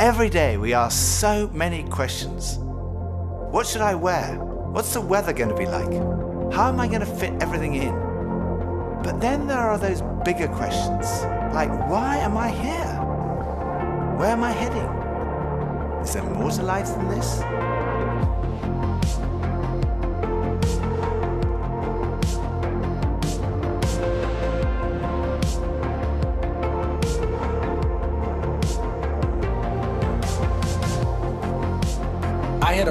Every day we ask so many questions. What should I wear? What's the weather going to be like? How am I going to fit everything in? But then there are those bigger questions, like why am I here? Where am I heading? Is there more to life than this?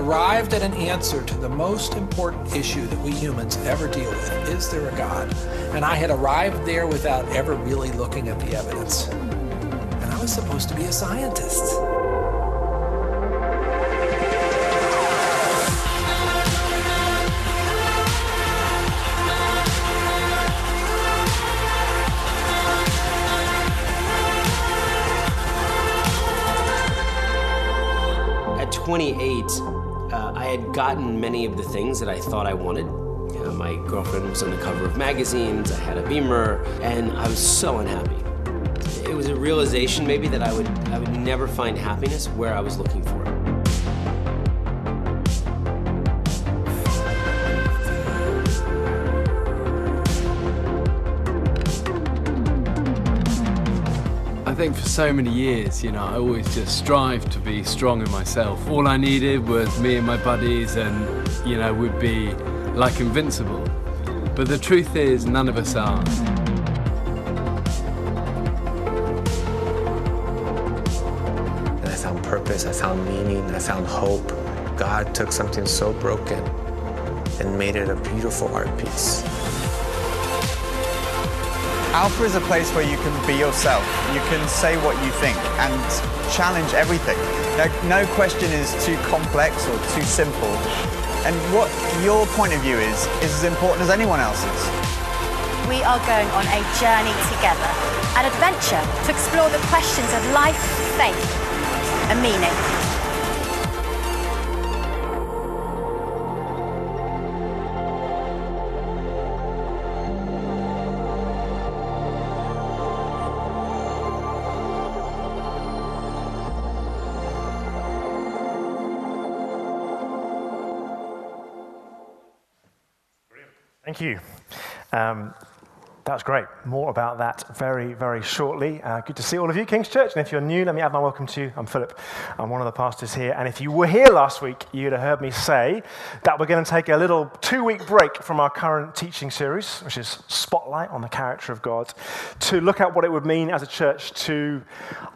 Arrived at an answer to the most important issue that we humans ever deal with is there a God? And I had arrived there without ever really looking at the evidence. And I was supposed to be a scientist. At 28, uh, I had gotten many of the things that I thought I wanted. You know, my girlfriend was on the cover of magazines, I had a Beamer, and I was so unhappy. It was a realization maybe that I would, I would never find happiness where I was looking for it. Think for so many years, you know, I always just strived to be strong in myself. All I needed was me and my buddies, and, you know, we'd be like invincible. But the truth is, none of us are. I found purpose, I found meaning, I found hope. God took something so broken and made it a beautiful art piece. Alpha is a place where you can be yourself. You can say what you think and challenge everything. No, no question is too complex or too simple. And what your point of view is, is as important as anyone else's. We are going on a journey together, an adventure to explore the questions of life, faith, and meaning. Thank you. Um, that was great. More about that very, very shortly. Uh, good to see all of you, King's Church. And if you're new, let me add my welcome to you. I'm Philip. I'm one of the pastors here. And if you were here last week, you'd have heard me say that we're going to take a little two week break from our current teaching series, which is Spotlight on the Character of God, to look at what it would mean as a church to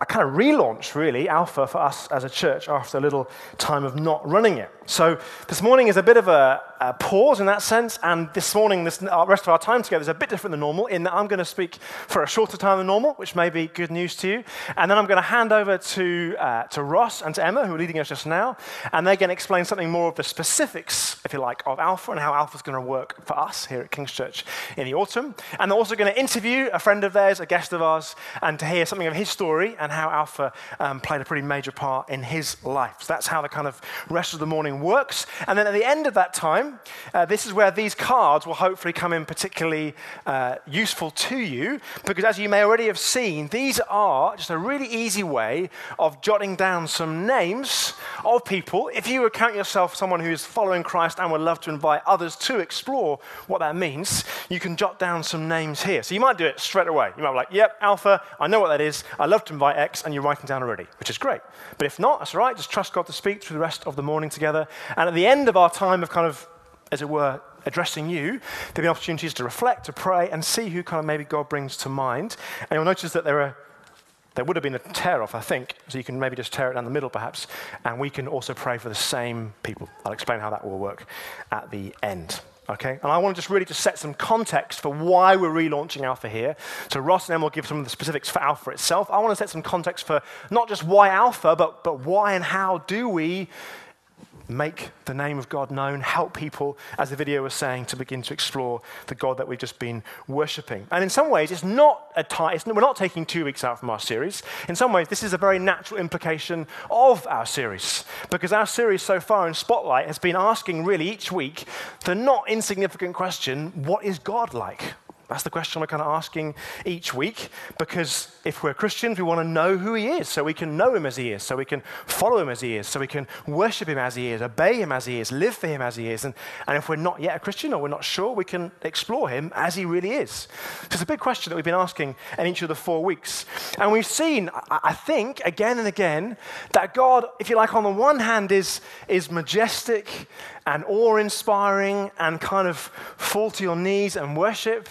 a kind of relaunch, really, Alpha for us as a church after a little time of not running it. So this morning is a bit of a, a pause in that sense, and this morning, this rest of our time together is a bit different than normal in that I'm going to speak for a shorter time than normal, which may be good news to you, and then I'm going to hand over to uh, to Ross and to Emma, who are leading us just now, and they're going to explain something more of the specifics, if you like, of Alpha and how Alpha is going to work for us here at King's Church in the autumn, and they're also going to interview a friend of theirs, a guest of ours, and to hear something of his story and how Alpha um, played a pretty major part in his life. So that's how the kind of rest of the morning works. And then at the end of that time, uh, this is where these cards will hopefully come in particularly uh, useful to you, because as you may already have seen, these are just a really easy way of jotting down some names of people. If you would count yourself someone who is following Christ and would love to invite others to explore what that means, you can jot down some names here. So you might do it straight away. You might be like, yep, Alpha, I know what that is. I love to invite X, and you're writing down already, which is great. But if not, that's all right. Just trust God to speak through the rest of the morning together. And at the end of our time of kind of, as it were, addressing you, there'll be opportunities to reflect, to pray, and see who kind of maybe God brings to mind. And you'll notice that there are there would have been a tear off, I think, so you can maybe just tear it down the middle, perhaps, and we can also pray for the same people. I'll explain how that will work at the end. Okay, and I want to just really just set some context for why we're relaunching Alpha here. So Ross and then will give some of the specifics for Alpha itself. I want to set some context for not just why Alpha, but, but why and how do we make the name of God known, help people, as the video was saying, to begin to explore the God that we've just been worshipping. And in some ways, it's not a time, we're not taking two weeks out from our series. In some ways, this is a very natural implication of our series, because our series so far in Spotlight has been asking really each week the not insignificant question what is God like? That's the question we're kind of asking each week because if we're Christians, we want to know who He is so we can know Him as He is, so we can follow Him as He is, so we can worship Him as He is, obey Him as He is, live for Him as He is. And, and if we're not yet a Christian or we're not sure, we can explore Him as He really is. So it's a big question that we've been asking in each of the four weeks. And we've seen, I think, again and again, that God, if you like, on the one hand is, is majestic and awe inspiring and kind of fall to your knees and worship.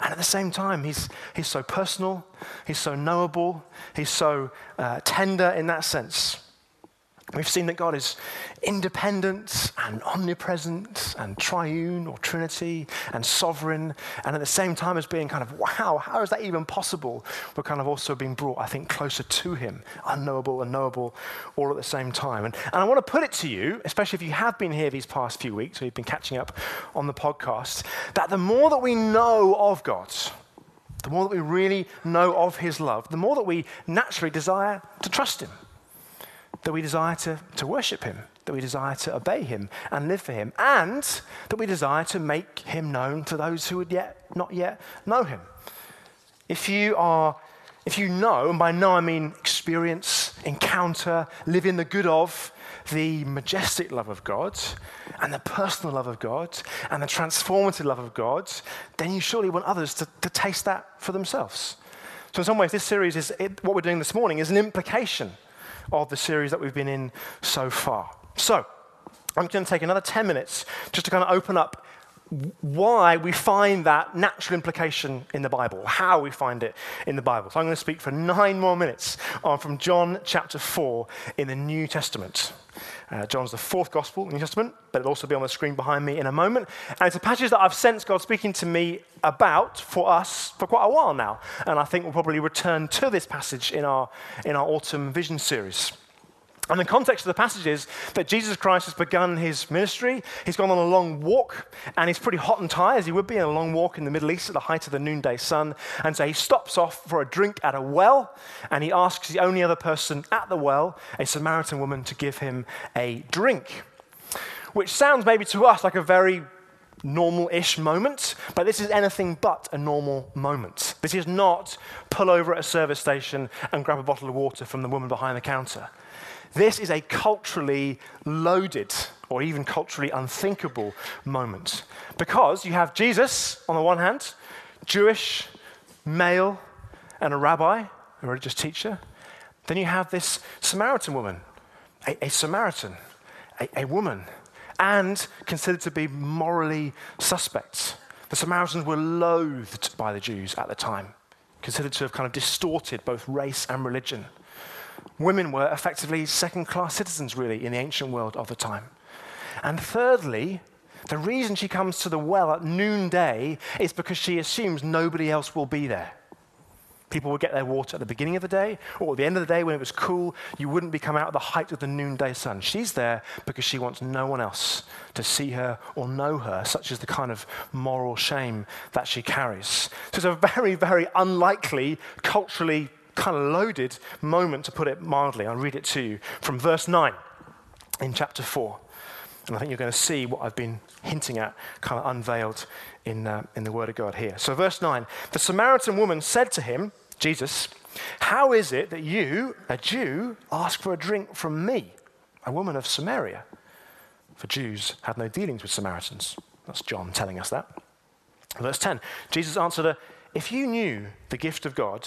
And at the same time, he's, he's so personal, he's so knowable, he's so uh, tender in that sense. We've seen that God is independent and omnipresent and triune or trinity and sovereign, and at the same time as being kind of, wow, how is that even possible? We're kind of also being brought, I think, closer to Him, unknowable and knowable all at the same time. And, and I want to put it to you, especially if you have been here these past few weeks or you've been catching up on the podcast, that the more that we know of God, the more that we really know of His love, the more that we naturally desire to trust Him that we desire to, to worship him, that we desire to obey him and live for him, and that we desire to make him known to those who would yet not yet know him. If you are if you know, and by know I mean experience, encounter, live in the good of the majestic love of God and the personal love of God and the transformative love of God, then you surely want others to, to taste that for themselves. So, in some ways, this series is it, what we're doing this morning is an implication of the series that we've been in so far. So, I'm going to take another 10 minutes just to kind of open up why we find that natural implication in the Bible, how we find it in the Bible. So I'm going to speak for nine more minutes from John chapter 4 in the New Testament. Uh, John's the fourth gospel in the New Testament, but it'll also be on the screen behind me in a moment. And it's a passage that I've sensed God speaking to me about for us for quite a while now. And I think we'll probably return to this passage in our, in our autumn vision series. And the context of the passage is that Jesus Christ has begun his ministry. He's gone on a long walk, and he's pretty hot and tired, as he would be in a long walk in the Middle East at the height of the noonday sun. And so he stops off for a drink at a well, and he asks the only other person at the well, a Samaritan woman, to give him a drink. Which sounds maybe to us like a very normal ish moment, but this is anything but a normal moment. This is not pull over at a service station and grab a bottle of water from the woman behind the counter. This is a culturally loaded or even culturally unthinkable moment because you have Jesus on the one hand, Jewish, male, and a rabbi, a religious teacher. Then you have this Samaritan woman, a, a Samaritan, a, a woman, and considered to be morally suspect. The Samaritans were loathed by the Jews at the time, considered to have kind of distorted both race and religion women were effectively second class citizens, really, in the ancient world of the time. And thirdly, the reason she comes to the well at noonday is because she assumes nobody else will be there. People would get their water at the beginning of the day or at the end of the day when it was cool. You wouldn't be coming out at the height of the noonday sun. She's there because she wants no one else to see her or know her, such as the kind of moral shame that she carries. So it's a very, very unlikely, culturally kind of loaded moment, to put it mildly. I'll read it to you from verse 9 in chapter 4. And I think you're going to see what I've been hinting at, kind of unveiled in, uh, in the Word of God here. So, verse 9 The Samaritan woman said to him, Jesus, How is it that you, a Jew, ask for a drink from me, a woman of Samaria? For Jews had no dealings with Samaritans. That's John telling us that. Verse 10 Jesus answered her, If you knew the gift of God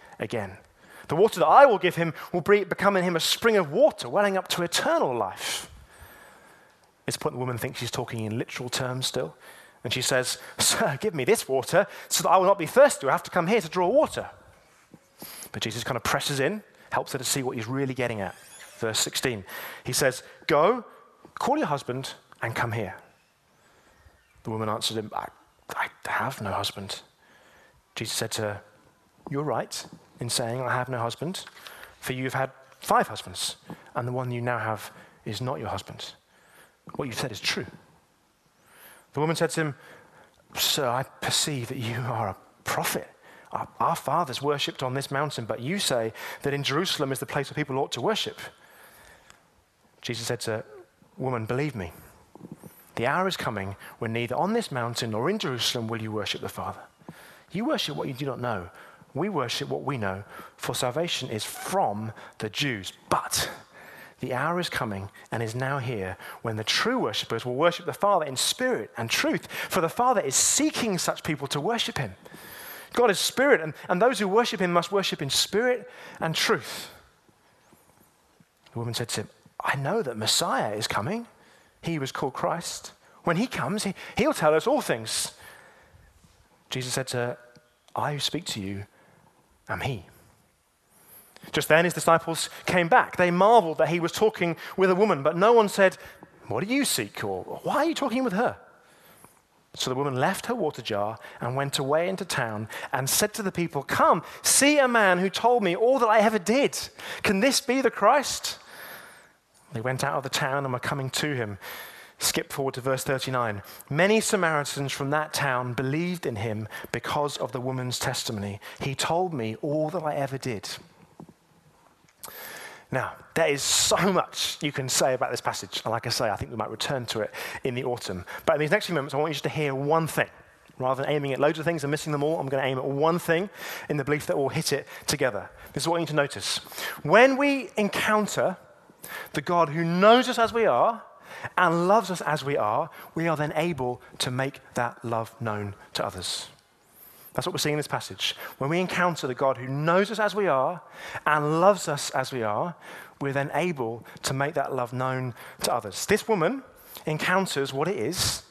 again. The water that I will give him will become in him a spring of water welling up to eternal life. It's point the woman thinks she's talking in literal terms still. And she says, Sir, give me this water so that I will not be thirsty. I have to come here to draw water. But Jesus kind of presses in, helps her to see what he's really getting at. Verse 16. He says, Go, call your husband, and come here. The woman answered him, I, I have no husband. Jesus said to her, You're right in saying, I have no husband, for you have had five husbands, and the one you now have is not your husband. What you've said is true. The woman said to him, Sir, I perceive that you are a prophet. Our, our fathers worshipped on this mountain, but you say that in Jerusalem is the place where people ought to worship. Jesus said to her, Woman, believe me, the hour is coming when neither on this mountain nor in Jerusalem will you worship the Father. You worship what you do not know. We worship what we know, for salvation is from the Jews. But the hour is coming and is now here when the true worshippers will worship the Father in spirit and truth, for the Father is seeking such people to worship him. God is spirit, and, and those who worship him must worship in spirit and truth. The woman said to him, I know that Messiah is coming. He was called Christ. When he comes, he, he'll tell us all things. Jesus said to her, I who speak to you am he. Just then, his disciples came back. They marveled that he was talking with a woman, but no one said, What do you seek? or Why are you talking with her? So the woman left her water jar and went away into town and said to the people, Come, see a man who told me all that I ever did. Can this be the Christ? They went out of the town and were coming to him. Skip forward to verse 39. Many Samaritans from that town believed in him because of the woman's testimony. He told me all that I ever did. Now, there is so much you can say about this passage. And like I say, I think we might return to it in the autumn. But in these next few moments, I want you just to hear one thing. Rather than aiming at loads of things and missing them all, I'm going to aim at one thing in the belief that we'll hit it together. This is what you need to notice. When we encounter the God who knows us as we are and loves us as we are, we are then able to make that love known to others. That's what we're seeing in this passage. When we encounter the God who knows us as we are and loves us as we are, we're then able to make that love known to others. This woman encounters what it is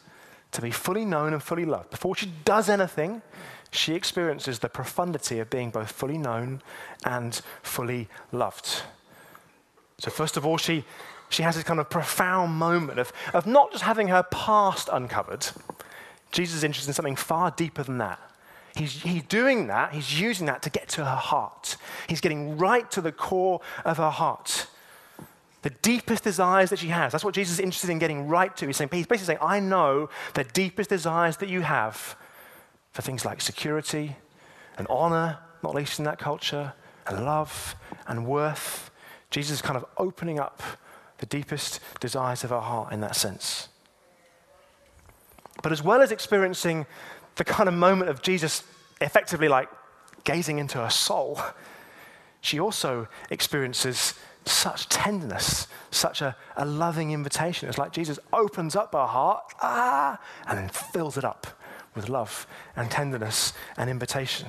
to be fully known and fully loved. Before she does anything, she experiences the profundity of being both fully known and fully loved. So, first of all, she, she has this kind of profound moment of, of not just having her past uncovered. Jesus is interested in something far deeper than that. He's, he's doing that, he's using that to get to her heart. He's getting right to the core of her heart. The deepest desires that she has. That's what Jesus is interested in getting right to. He's, saying, he's basically saying, I know the deepest desires that you have for things like security and honor, not least in that culture, and love and worth. Jesus is kind of opening up the deepest desires of her heart in that sense. But as well as experiencing the kind of moment of Jesus effectively like gazing into her soul, she also experiences such tenderness, such a, a loving invitation. It's like Jesus opens up her heart, ah, and then fills it up with love and tenderness and invitation.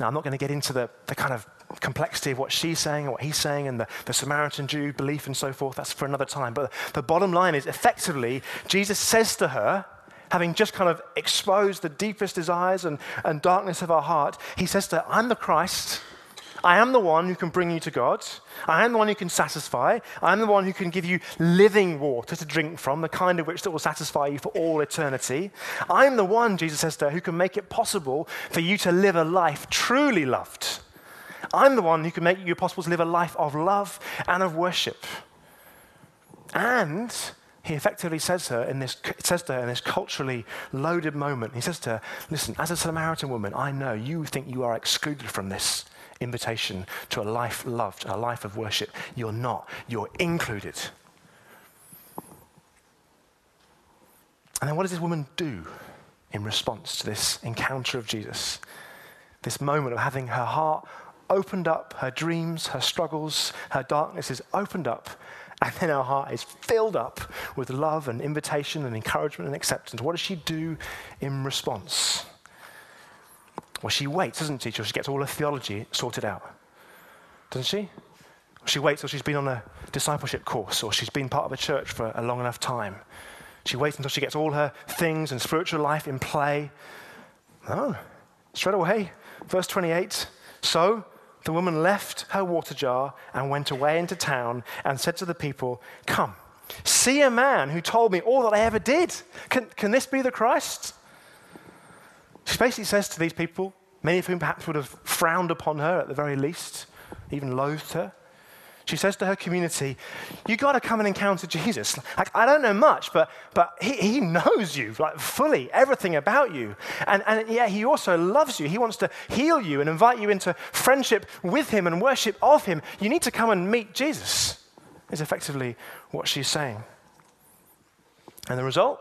Now, I'm not going to get into the, the kind of complexity of what she's saying and what he's saying and the, the Samaritan Jew belief and so forth. That's for another time. But the bottom line is effectively, Jesus says to her, having just kind of exposed the deepest desires and, and darkness of our heart, he says to her, I'm the Christ. I am the one who can bring you to God. I am the one who can satisfy. I am the one who can give you living water to drink from, the kind of which that will satisfy you for all eternity. I am the one, Jesus says to her, who can make it possible for you to live a life truly loved. I'm the one who can make you possible to live a life of love and of worship. And he effectively says to her in this, says to her in this culturally loaded moment, he says to her, Listen, as a Samaritan woman, I know you think you are excluded from this invitation to a life loved, a life of worship. You're not, you're included. And then what does this woman do in response to this encounter of Jesus? This moment of having her heart opened up, her dreams, her struggles, her darkness is opened up, and then her heart is filled up with love and invitation and encouragement and acceptance. What does she do in response? Well, she waits, doesn't she, till she gets all her theology sorted out? Doesn't she? She waits till she's been on a discipleship course or she's been part of a church for a long enough time. She waits until she gets all her things and spiritual life in play. No. Straight away, verse 28 So the woman left her water jar and went away into town and said to the people, Come, see a man who told me all that I ever did. Can, can this be the Christ? She basically says to these people, many of whom perhaps would have frowned upon her at the very least, even loathed her, she says to her community, You got to come and encounter Jesus. Like, I don't know much, but, but he, he knows you, like fully, everything about you. And, and yeah, he also loves you. He wants to heal you and invite you into friendship with him and worship of him. You need to come and meet Jesus, is effectively what she's saying. And the result,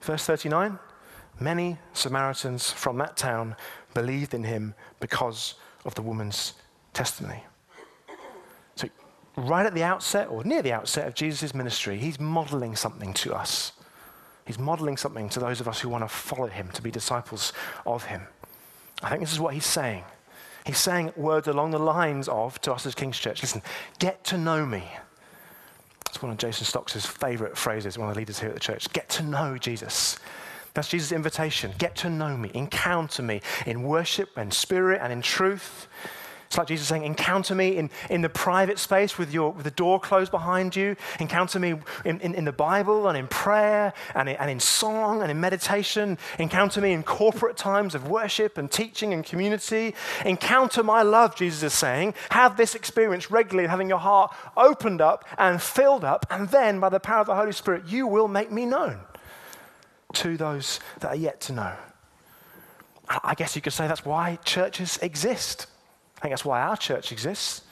verse 39 many Samaritans from that town believed in him because of the woman's testimony right at the outset or near the outset of Jesus' ministry, he's modeling something to us. He's modeling something to those of us who want to follow him, to be disciples of him. I think this is what he's saying. He's saying words along the lines of, to us as King's Church, listen, get to know me. It's one of Jason Stocks' favorite phrases, one of the leaders here at the church. Get to know Jesus. That's Jesus' invitation. Get to know me, encounter me in worship and spirit and in truth. It's like Jesus saying, Encounter me in, in the private space with, your, with the door closed behind you. Encounter me in, in, in the Bible and in prayer and in, and in song and in meditation. Encounter me in corporate times of worship and teaching and community. Encounter my love, Jesus is saying. Have this experience regularly, having your heart opened up and filled up. And then, by the power of the Holy Spirit, you will make me known to those that are yet to know. I guess you could say that's why churches exist. I think that's why our church exists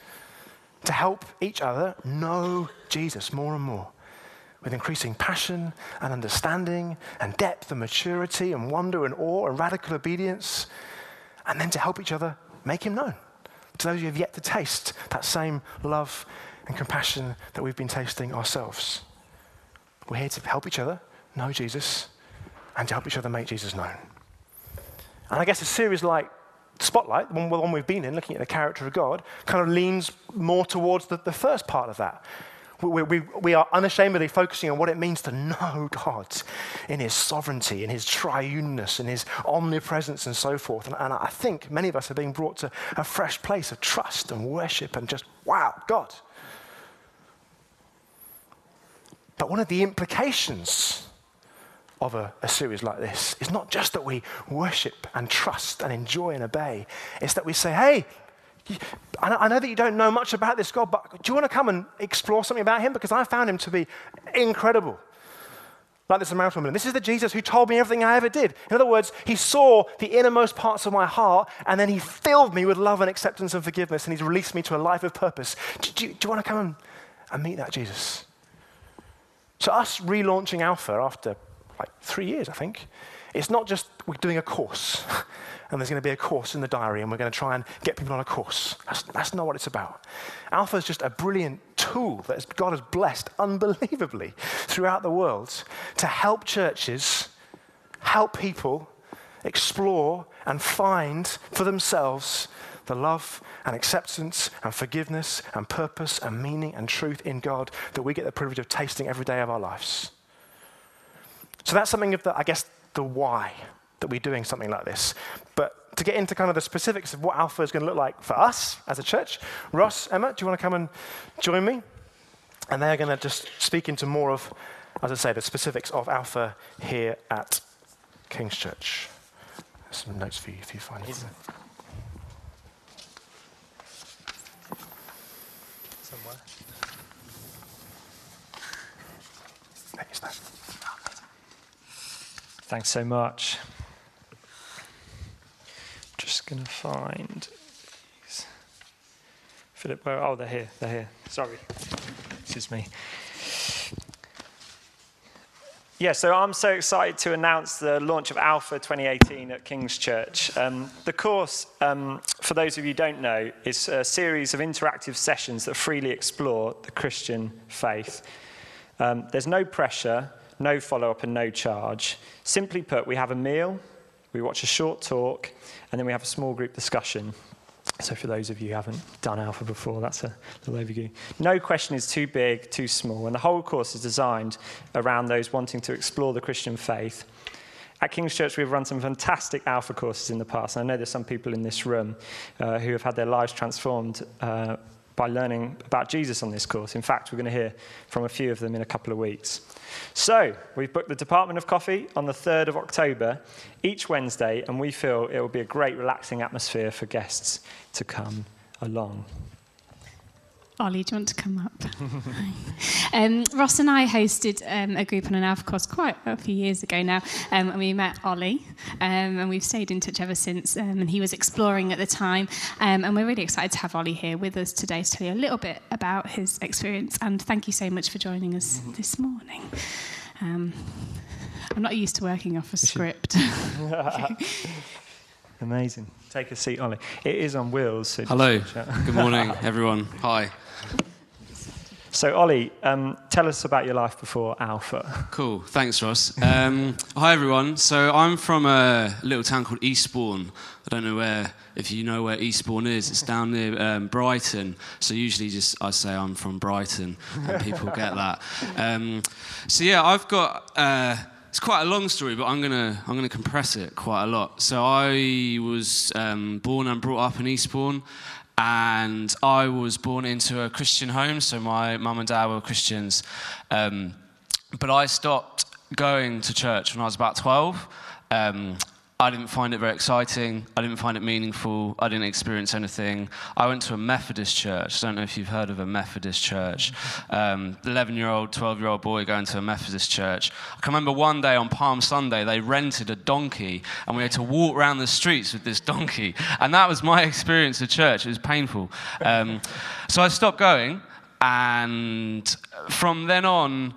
to help each other know Jesus more and more with increasing passion and understanding and depth and maturity and wonder and awe and radical obedience, and then to help each other make him known to those who have yet to taste that same love and compassion that we've been tasting ourselves. We're here to help each other know Jesus and to help each other make Jesus known. And I guess a series like spotlight, the one we've been in, looking at the character of God, kind of leans more towards the, the first part of that. We, we, we, are unashamedly focusing on what it means to know God in His sovereignty, in His triuneness, in His omnipresence, and so forth. And, and I think many of us are being brought to a fresh place of trust and worship and just, wow, God. But one of the implications of a, a, series like this is not just that we worship and trust and enjoy and obey, it's that we say, hey, I know that you don't know much about this God, but do you want to come and explore something about him? Because I found him to be incredible. Like this Samaritan woman. This is the Jesus who told me everything I ever did. In other words, he saw the innermost parts of my heart and then he filled me with love and acceptance and forgiveness and he's released me to a life of purpose. Do, do, do you want to come and meet that Jesus? So, us relaunching Alpha after like three years, I think. It's not just we're doing a course, and there's going to be a course in the diary, and we're going to try and get people on a course. That's, that's not what it's about. Alpha is just a brilliant tool that God has blessed unbelievably throughout the world to help churches, help people explore and find for themselves the love and acceptance and forgiveness and purpose and meaning and truth in God that we get the privilege of tasting every day of our lives. So that's something of the, I guess, the why that we're doing something like this. But to get into kind of the specifics of what Alpha is going to look like for us as a church, Ross, Emma, do you want to come and join me? And they're going to just speak into more of, as I say, the specifics of Alpha here at King's Church. Some notes for you if you find it. Somewhere. Thanks, that. Thanks so much. Just going to find. Philip, where? Oh, they're here. They're here. Sorry. This is me. Yeah, so I'm so excited to announce the launch of Alpha 2018 at King's Church. Um, the course, um, for those of you who don't know, is a series of interactive sessions that freely explore the Christian faith. Um, there's no pressure, no follow up, and no charge. Simply put, we have a meal, we watch a short talk, and then we have a small group discussion. So, for those of you who haven't done Alpha before, that's a little overview. No question is too big, too small, and the whole course is designed around those wanting to explore the Christian faith. At King's Church, we've run some fantastic Alpha courses in the past, and I know there's some people in this room uh, who have had their lives transformed uh, by learning about Jesus on this course. In fact, we're going to hear from a few of them in a couple of weeks. So, we've booked the Department of Coffee on the 3rd of October each Wednesday, and we feel it will be a great, relaxing atmosphere for guests to come along. Ollie, do you want to come up? um, Ross and I hosted um, a group on an Alpha course quite a few years ago now, um, and we met Ollie, um, and we've stayed in touch ever since. Um, and he was exploring at the time, um, and we're really excited to have Ollie here with us today to tell you a little bit about his experience. And thank you so much for joining us this morning. I'm not used to working off a script. Amazing. Take a seat, Ollie. It is on wheels. So Hello. Good morning, everyone. Hi. So, Ollie, um, tell us about your life before Alpha. Cool. Thanks, Ross. Um, hi, everyone. So, I'm from a little town called Eastbourne. I don't know where, if you know where Eastbourne is. It's down near um, Brighton. So, usually, just I say I'm from Brighton, and people get that. Um, so, yeah, I've got. Uh, it's quite a long story, but I'm gonna I'm gonna compress it quite a lot. So I was um, born and brought up in Eastbourne, and I was born into a Christian home. So my mum and dad were Christians, um, but I stopped going to church when I was about 12. Um, I didn't find it very exciting. I didn't find it meaningful. I didn't experience anything. I went to a Methodist church. I don't know if you've heard of a Methodist church. Um, 11 year old, 12 year old boy going to a Methodist church. I can remember one day on Palm Sunday, they rented a donkey and we had to walk around the streets with this donkey. And that was my experience of church. It was painful. Um, so I stopped going. And from then on,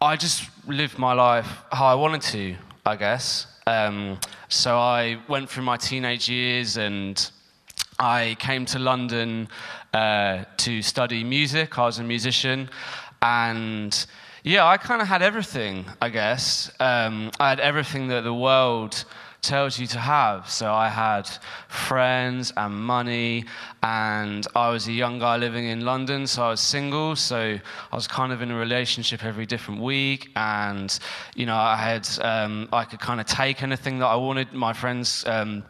I just lived my life how I wanted to, I guess. Um, so I went through my teenage years and I came to London uh, to study music. I was a musician. And yeah, I kind of had everything, I guess. Um, I had everything that the world tells you to have. So I had friends and money, and I was a young guy living in London, so I was single. So I was kind of in a relationship every different week, and you know I had um, I could kind of take anything that I wanted. My friends. Um,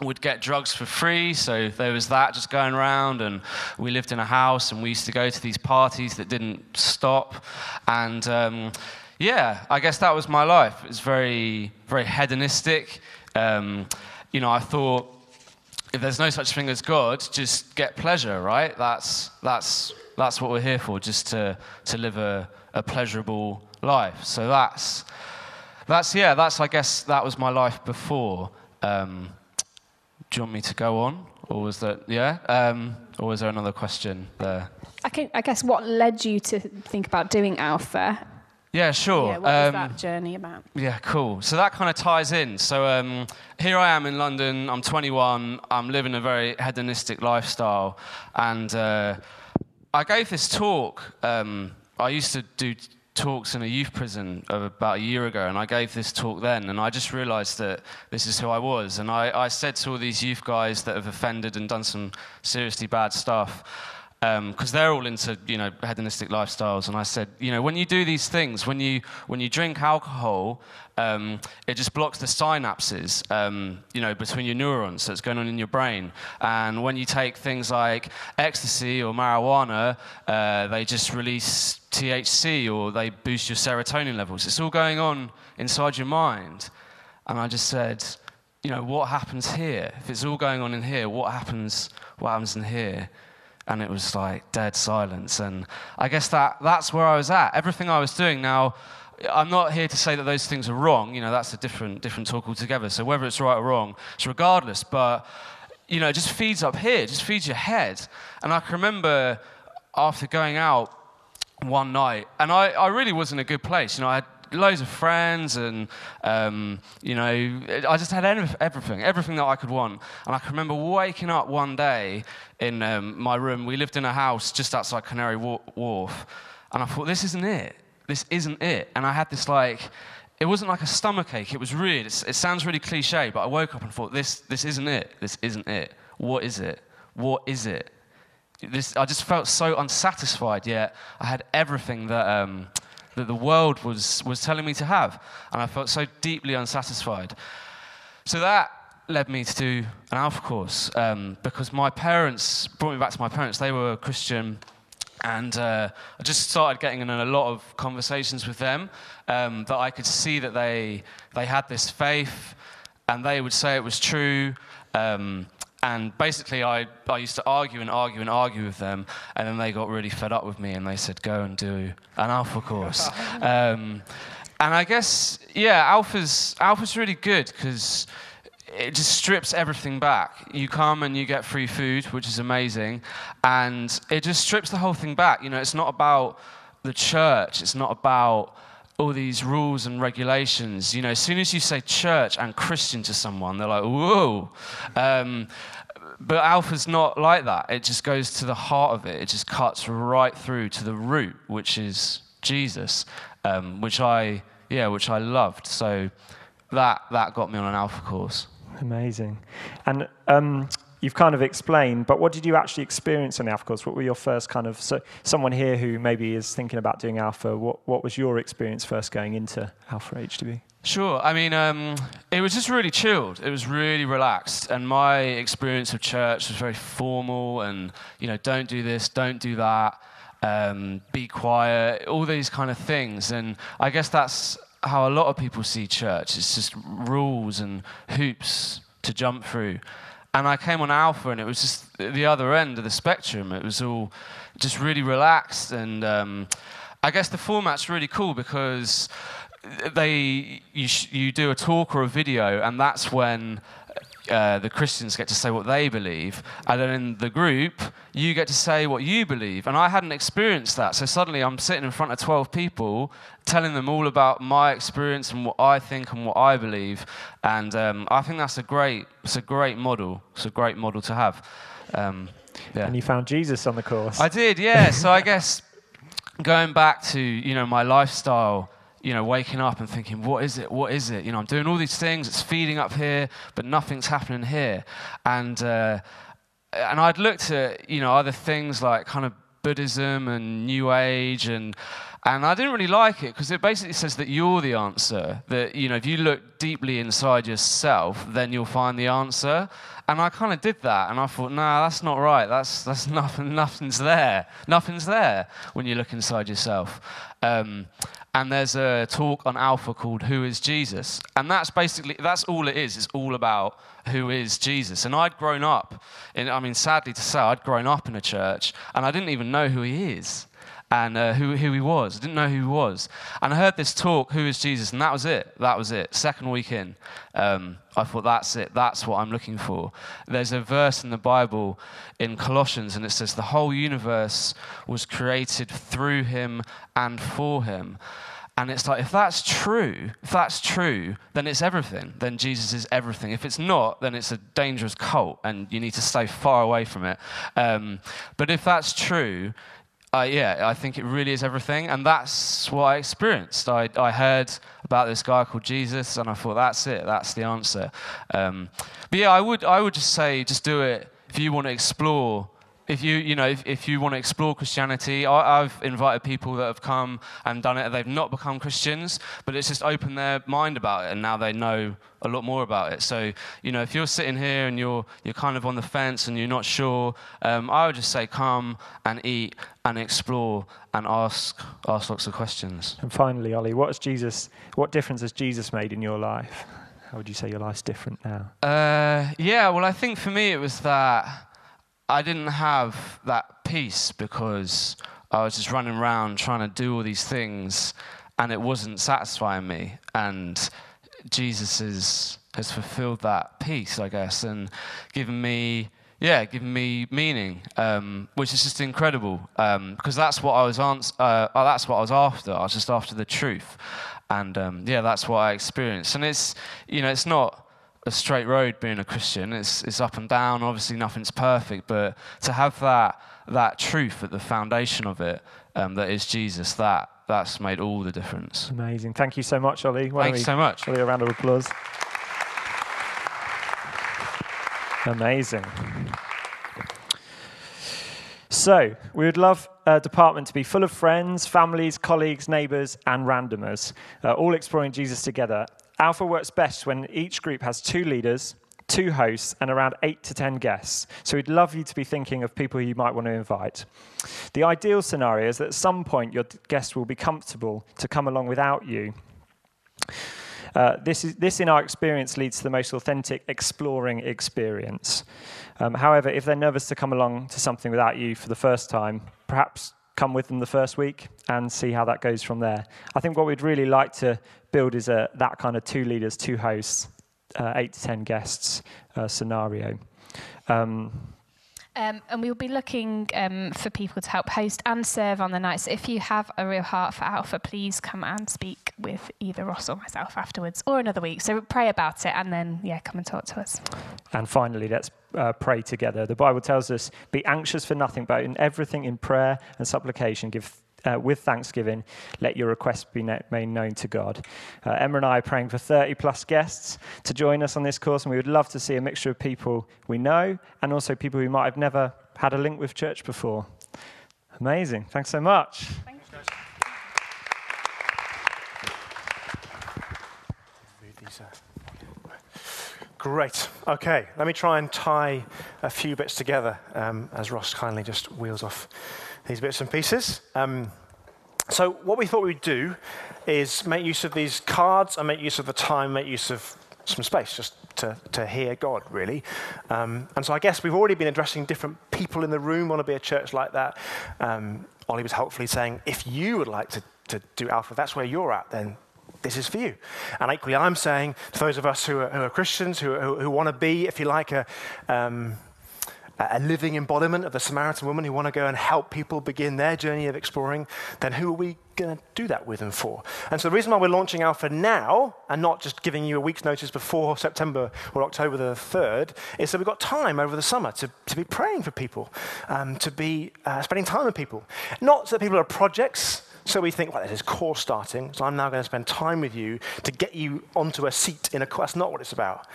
would get drugs for free, so there was that just going around, and we lived in a house, and we used to go to these parties that didn't stop, and um, yeah, I guess that was my life. It was very, very hedonistic. Um, you know, I thought if there's no such thing as God, just get pleasure, right? That's, that's, that's what we're here for, just to, to live a, a pleasurable life. So that's, that's, yeah, that's, I guess, that was my life before. Um, do you want me to go on? Or was that, yeah? Um, or was there another question there? I, can, I guess what led you to think about doing Alpha yeah, sure. Yeah, what was um, that journey about? Yeah, cool. So that kind of ties in. So um, here I am in London. I'm 21. I'm living a very hedonistic lifestyle, and uh, I gave this talk. Um, I used to do talks in a youth prison about a year ago, and I gave this talk then, and I just realised that this is who I was. And I, I said to all these youth guys that have offended and done some seriously bad stuff because um, they're all into you know hedonistic lifestyles. And i said you know when you do these things when you when you drink alcohol um, it just blocks the synapses um, you know between your neurons that's going on in your brain. And when you take things like ecstasy or marijuana uh, they just release thc or they boost your serotonin levels. It's all going on inside your mind. And i just said you know what happens here? If it's all going on in here what happens what happens in here and it was like dead silence. And I guess that that's where I was at. Everything I was doing now. I'm not here to say that those things are wrong. You know, that's a different different talk altogether. So whether it's right or wrong, it's regardless. But you know, it just feeds up here. Just feeds your head. And I can remember after going out one night, and I, I really was in a good place. You know, I had loads of friends, and um, you know, I just had everything, everything that I could want. And I can remember waking up one day in um, my room. We lived in a house just outside Canary Wharf, and I thought, this isn't it. This isn't it. And I had this like. It wasn't like a stomach ache. It was weird. It's, it sounds really cliche, but I woke up and thought, this, this isn't it. This isn't it. What is it? What is it? This, I just felt so unsatisfied, yet I had everything that, um, that the world was, was telling me to have. And I felt so deeply unsatisfied. So that led me to do an Alpha course um, because my parents brought me back to my parents. They were Christian. And uh, I just started getting in a lot of conversations with them um, that I could see that they, they had this faith and they would say it was true. Um, and basically, I, I used to argue and argue and argue with them, and then they got really fed up with me and they said, Go and do an Alpha course. um, and I guess, yeah, Alpha's, Alpha's really good because it just strips everything back. You come and you get free food, which is amazing, and it just strips the whole thing back. You know, it's not about the church, it's not about all these rules and regulations. You know, as soon as you say church and Christian to someone, they're like, whoa. Um, but Alpha's not like that. It just goes to the heart of it. It just cuts right through to the root, which is Jesus, um, which I, yeah, which I loved. So that that got me on an Alpha course. Amazing. And um, you've kind of explained, but what did you actually experience in the Alpha course? What were your first kind of, so someone here who maybe is thinking about doing Alpha, what, what was your experience first going into Alpha HDB? Sure. I mean, um, it was just really chilled. It was really relaxed, and my experience of church was very formal. And you know, don't do this, don't do that, um, be quiet, all these kind of things. And I guess that's how a lot of people see church. It's just rules and hoops to jump through. And I came on Alpha, and it was just the other end of the spectrum. It was all just really relaxed, and um, I guess the format's really cool because they you, sh- you do a talk or a video, and that's when uh, the Christians get to say what they believe, and then in the group, you get to say what you believe. And I hadn't experienced that, so suddenly I'm sitting in front of 12 people, telling them all about my experience and what I think and what I believe. And um, I think that's a great, it's a great model. It's a great model to have. Um, yeah. And you found Jesus on the course. I did, yeah. so I guess going back to you know my lifestyle you know, waking up and thinking, what is it? What is it? You know, I'm doing all these things, it's feeding up here, but nothing's happening here. And, uh, and I'd looked at, you know, other things like kind of Buddhism and New Age and, and I didn't really like it because it basically says that you're the answer. That, you know, if you look deeply inside yourself, then you'll find the answer. And I kind of did that, and I thought, no, nah, that's not right. That's, that's nothing, nothing's there. Nothing's there when you look inside yourself. Um, and there's a talk on Alpha called Who is Jesus? And that's basically, that's all it is. It's all about who is Jesus. And I'd grown up, in, I mean, sadly to say, I'd grown up in a church, and I didn't even know who he is and uh, who, who he was. I didn't know who he was. And I heard this talk, Who is Jesus? And that was it. That was it. Second week in, um, I thought, that's it. That's what I'm looking for. There's a verse in the Bible in Colossians, and it says, The whole universe was created through him and for him. And it's like, if that's true, if that's true, then it's everything. Then Jesus is everything. If it's not, then it's a dangerous cult and you need to stay far away from it. Um, but if that's true, uh, yeah, I think it really is everything. And that's what I experienced. I, I heard about this guy called Jesus, and I thought, that's it, that's the answer. Um, but yeah, I would, I would just say, just do it if you want to explore if you you know if, if you want to explore christianity I, have invited people that have come and done it they've not become christians but it's just opened their mind about it and now they know a lot more about it. So you know if you're sitting here and you're you're kind of on the fence and you're not sure um, i would just say come and eat and explore and ask ask lots of questions. And finally ollie what has jesus what difference has jesus made in your life? How would you say your life's different now? Uh, yeah well i think for me it was that I didn't have that peace because I was just running around trying to do all these things and it wasn't satisfying me. And Jesus is, has fulfilled that peace, I guess, and given me, yeah, given me meaning, um, which is just incredible um, because that's what I was ans- uh, oh, that's what I was after. I was just after the truth, and um, yeah, that's what I experienced. And it's, you know, it's not a straight road being a Christian. It's, it's up and down. Obviously, nothing's perfect, but to have that, that truth at the foundation of it, um, that is Jesus, that, that's made all the difference. Amazing. Thank you so much, Ollie. Why Thanks so much. Ollie, a round of applause. Amazing. So, we would love a department to be full of friends, families, colleagues, neighbours, and randomers, uh, all exploring Jesus together. Alpha works best when each group has two leaders, two hosts, and around eight to 10 guests. So we'd love you to be thinking of people you might want to invite. The ideal scenario is that at some point your guests will be comfortable to come along without you. Uh, this, is, this, in our experience, leads to the most authentic exploring experience. Um, however, if they're nervous to come along to something without you for the first time, perhaps come with them the first week and see how that goes from there. I think what we'd really like to build is a, that kind of two leaders, two hosts, uh, eight to ten guests uh, scenario. Um, um, and we'll be looking um, for people to help host and serve on the night. So if you have a real heart for Alpha, please come and speak with either Ross or myself afterwards or another week. So pray about it and then, yeah, come and talk to us. And finally, let's uh, pray together. The Bible tells us, be anxious for nothing, but in everything in prayer and supplication, give uh, with thanksgiving, let your requests be made known to God. Uh, Emma and I are praying for 30 plus guests to join us on this course, and we would love to see a mixture of people we know and also people who might have never had a link with church before. Amazing. Thanks so much. Thank Great. Okay, let me try and tie a few bits together um, as Ross kindly just wheels off these bits and pieces. Um, so, what we thought we'd do is make use of these cards and make use of the time, make use of some space just to, to hear God, really. Um, and so, I guess we've already been addressing different people in the room, want to be a church like that. Um, Ollie was helpfully saying, if you would like to, to do Alpha, that's where you're at, then this is for you. And equally, I'm saying to those of us who are, who are Christians, who, who, who want to be, if you like, a. Um, a living embodiment of the Samaritan woman who want to go and help people begin their journey of exploring, then who are we going to do that with and for? And so the reason why we're launching Alpha now and not just giving you a week's notice before September or October the 3rd is that we've got time over the summer to, to be praying for people, um, to be uh, spending time with people. Not so that people are projects so we think, well, this is course starting, so I'm now going to spend time with you to get you onto a seat in a course. That's not what it's about.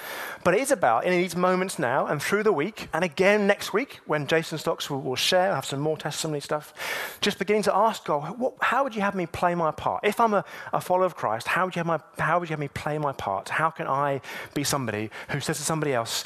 But it is about, in these moments now and through the week, and again next week when Jason Stocks will, will share, have some more testimony stuff, just beginning to ask God, what, how would you have me play my part? If I'm a, a follower of Christ, how would, you have my, how would you have me play my part? How can I be somebody who says to somebody else,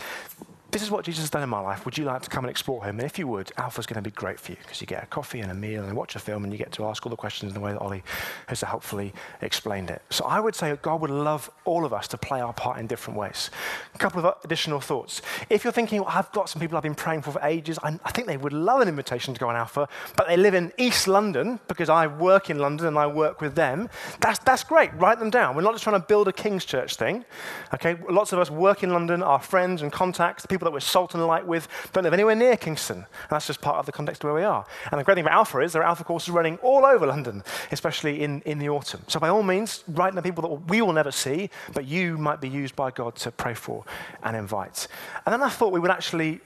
this is what Jesus has done in my life. Would you like to come and explore him? And if you would, Alpha's going to be great for you because you get a coffee and a meal and watch a film and you get to ask all the questions in the way that Ollie has helpfully explained it. So I would say God would love all of us to play our part in different ways. A couple of additional thoughts. If you're thinking, well, I've got some people I've been praying for for ages, I, I think they would love an invitation to go on Alpha, but they live in East London because I work in London and I work with them. That's, that's great. Write them down. We're not just trying to build a King's Church thing. Okay, lots of us work in London, our friends and contacts, people people that we're salt and light with don't live anywhere near Kingston. And that's just part of the context where we are. And the great thing about Alpha is there are Alpha courses running all over London, especially in, in the autumn. So by all means, write the people that we will never see, but you might be used by God to pray for and invite. And then I thought we would actually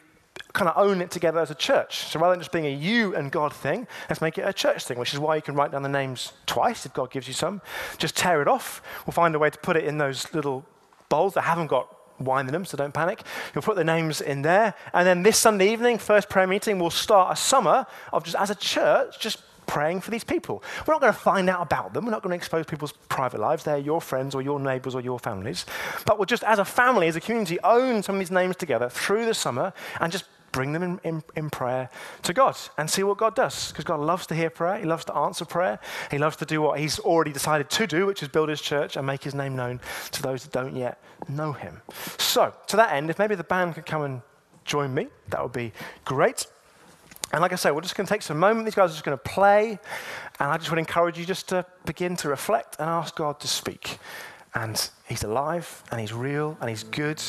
kind of own it together as a church. So rather than just being a you and God thing, let's make it a church thing, which is why you can write down the names twice if God gives you some. Just tear it off. We'll find a way to put it in those little bowls that haven't got wine in them, so don't panic. You'll put the names in there. And then this Sunday evening, first prayer meeting, we'll start a summer of just as a church, just praying for these people. We're not going to find out about them. We're not going to expose people's private lives. They're your friends or your neighbors or your families. But we'll just, as a family, as a community, own some of these names together through the summer and just bring them in, in, in prayer to God and see what God does. Because God loves to hear prayer, He loves to answer prayer, He loves to do what He's already decided to do, which is build His church and make His name known to those that don't yet know Him. So, to that end, if maybe the band could come and join me, that would be great. And like I say, we're just going to take some moment. These guys are just going to play. And I just would encourage you just to begin to reflect and ask God to speak. And he's alive and he's real and he's good.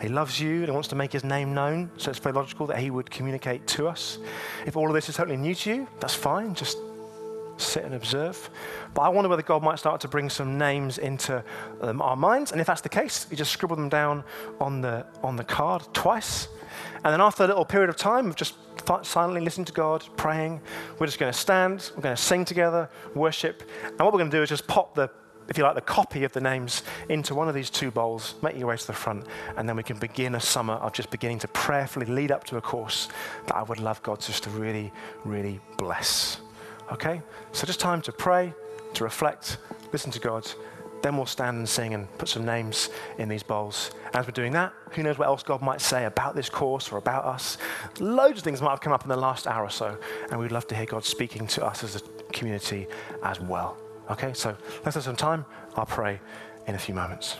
He loves you and he wants to make his name known. So it's very logical that he would communicate to us. If all of this is totally new to you, that's fine. Just sit and observe. But I wonder whether God might start to bring some names into um, our minds. And if that's the case, you just scribble them down on the, on the card twice. And then after a little period of time of just silently listening to God, praying, we're just going to stand, we're going to sing together, worship. And what we're going to do is just pop the if you like, the copy of the names into one of these two bowls, make your way to the front, and then we can begin a summer of just beginning to prayerfully lead up to a course that I would love God just to really, really bless. Okay? So just time to pray, to reflect, listen to God. Then we'll stand and sing and put some names in these bowls. As we're doing that, who knows what else God might say about this course or about us? Loads of things might have come up in the last hour or so, and we'd love to hear God speaking to us as a community as well. Okay, so let's have some time. I'll pray in a few moments.